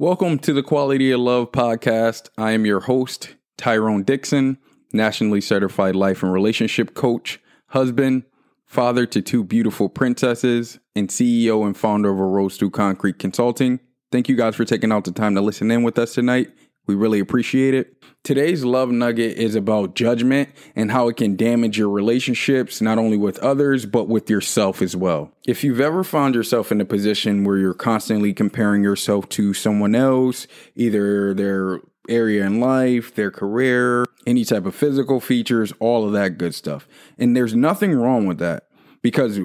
Welcome to the Quality of Love podcast. I am your host, Tyrone Dixon, nationally certified life and relationship coach, husband, father to two beautiful princesses, and CEO and founder of a Rose Through Concrete Consulting. Thank you guys for taking out the time to listen in with us tonight. We really appreciate it. Today's love nugget is about judgment and how it can damage your relationships, not only with others, but with yourself as well. If you've ever found yourself in a position where you're constantly comparing yourself to someone else, either their area in life, their career, any type of physical features, all of that good stuff. And there's nothing wrong with that because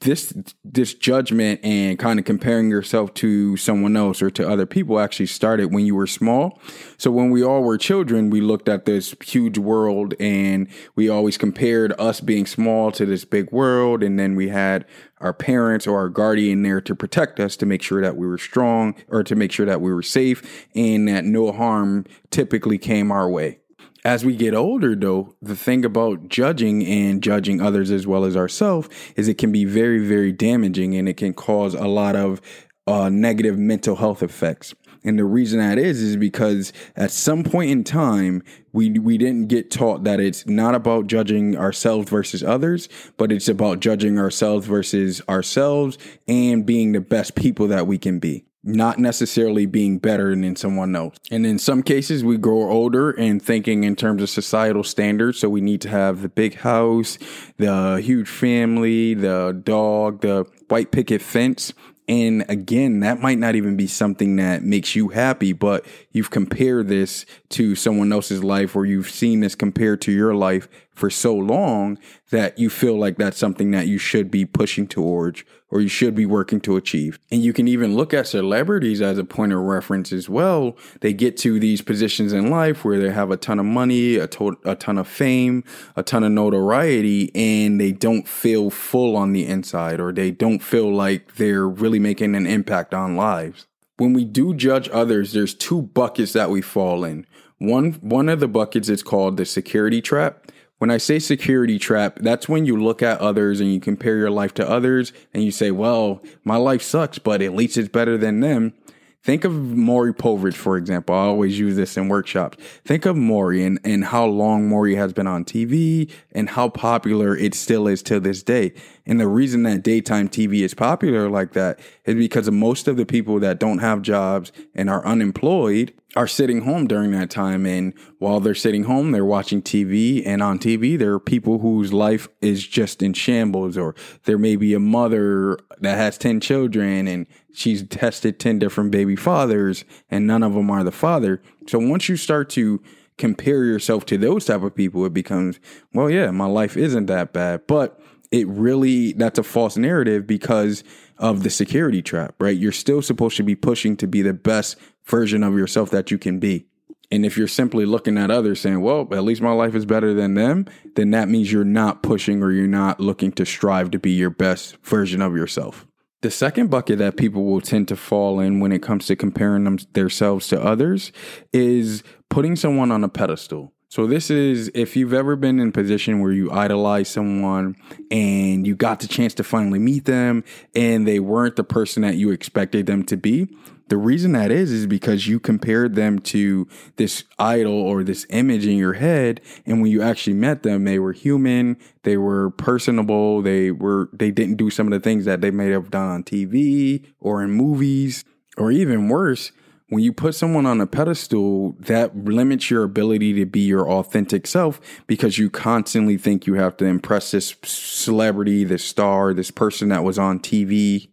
this this judgment and kind of comparing yourself to someone else or to other people actually started when you were small. So when we all were children, we looked at this huge world and we always compared us being small to this big world and then we had our parents or our guardian there to protect us to make sure that we were strong or to make sure that we were safe and that no harm typically came our way. As we get older, though, the thing about judging and judging others as well as ourselves is it can be very, very damaging and it can cause a lot of uh, negative mental health effects. And the reason that is is because at some point in time we we didn't get taught that it's not about judging ourselves versus others, but it's about judging ourselves versus ourselves and being the best people that we can be not necessarily being better than someone else. And in some cases, we grow older and thinking in terms of societal standards. So we need to have the big house, the huge family, the dog, the white picket fence. And again, that might not even be something that makes you happy, but you've compared this to someone else's life or you've seen this compared to your life for so long that you feel like that's something that you should be pushing towards or you should be working to achieve. And you can even look at celebrities as a point of reference as well. They get to these positions in life where they have a ton of money, a, to- a ton of fame, a ton of notoriety, and they don't feel full on the inside or they don't feel like they're really making an impact on lives. When we do judge others, there's two buckets that we fall in. One one of the buckets is called the security trap when I say security trap, that's when you look at others and you compare your life to others and you say, well, my life sucks, but at least it's better than them. Think of Maury Povich, for example. I always use this in workshops. Think of Maury and, and how long Maury has been on TV and how popular it still is to this day. And the reason that daytime TV is popular like that is because most of the people that don't have jobs and are unemployed are sitting home during that time. And while they're sitting home, they're watching TV. And on TV, there are people whose life is just in shambles, or there may be a mother that has 10 children and she's tested 10 different baby fathers, and none of them are the father. So once you start to compare yourself to those type of people, it becomes, well, yeah, my life isn't that bad. But it really, that's a false narrative because of the security trap, right? You're still supposed to be pushing to be the best version of yourself that you can be. And if you're simply looking at others saying, well, at least my life is better than them, then that means you're not pushing or you're not looking to strive to be your best version of yourself. The second bucket that people will tend to fall in when it comes to comparing them, themselves to others is putting someone on a pedestal. So this is if you've ever been in a position where you idolize someone and you got the chance to finally meet them and they weren't the person that you expected them to be. The reason that is is because you compared them to this idol or this image in your head and when you actually met them they were human, they were personable, they were they didn't do some of the things that they may have done on TV or in movies or even worse, when you put someone on a pedestal, that limits your ability to be your authentic self because you constantly think you have to impress this celebrity, this star, this person that was on TV.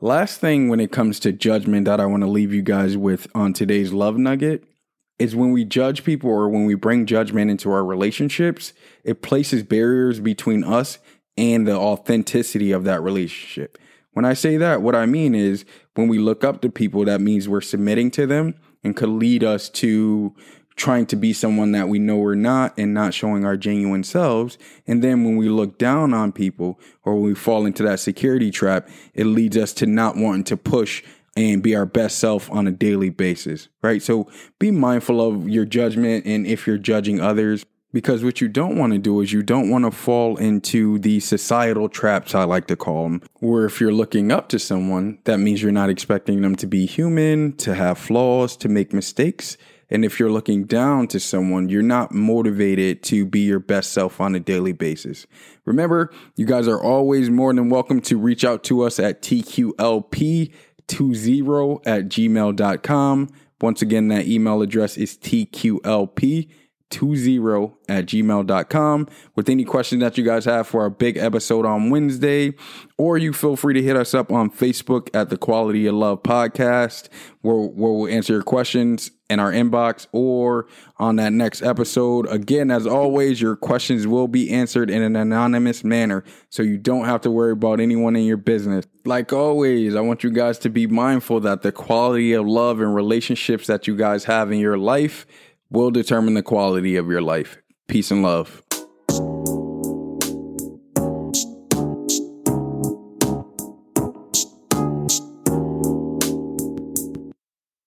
Last thing when it comes to judgment that I want to leave you guys with on today's love nugget is when we judge people or when we bring judgment into our relationships, it places barriers between us and the authenticity of that relationship When I say that, what I mean is when we look up to people, that means we're submitting to them and could lead us to trying to be someone that we know we're not and not showing our genuine selves. And then when we look down on people or when we fall into that security trap, it leads us to not wanting to push and be our best self on a daily basis, right? So be mindful of your judgment and if you're judging others. Because what you don't want to do is you don't want to fall into the societal traps, I like to call them, where if you're looking up to someone, that means you're not expecting them to be human, to have flaws, to make mistakes. And if you're looking down to someone, you're not motivated to be your best self on a daily basis. Remember, you guys are always more than welcome to reach out to us at TQLP20 at gmail.com. Once again, that email address is TQLP 20 at gmail.com with any questions that you guys have for our big episode on Wednesday. Or you feel free to hit us up on Facebook at the Quality of Love Podcast, where, where we'll answer your questions in our inbox or on that next episode. Again, as always, your questions will be answered in an anonymous manner, so you don't have to worry about anyone in your business. Like always, I want you guys to be mindful that the quality of love and relationships that you guys have in your life will determine the quality of your life. Peace and love.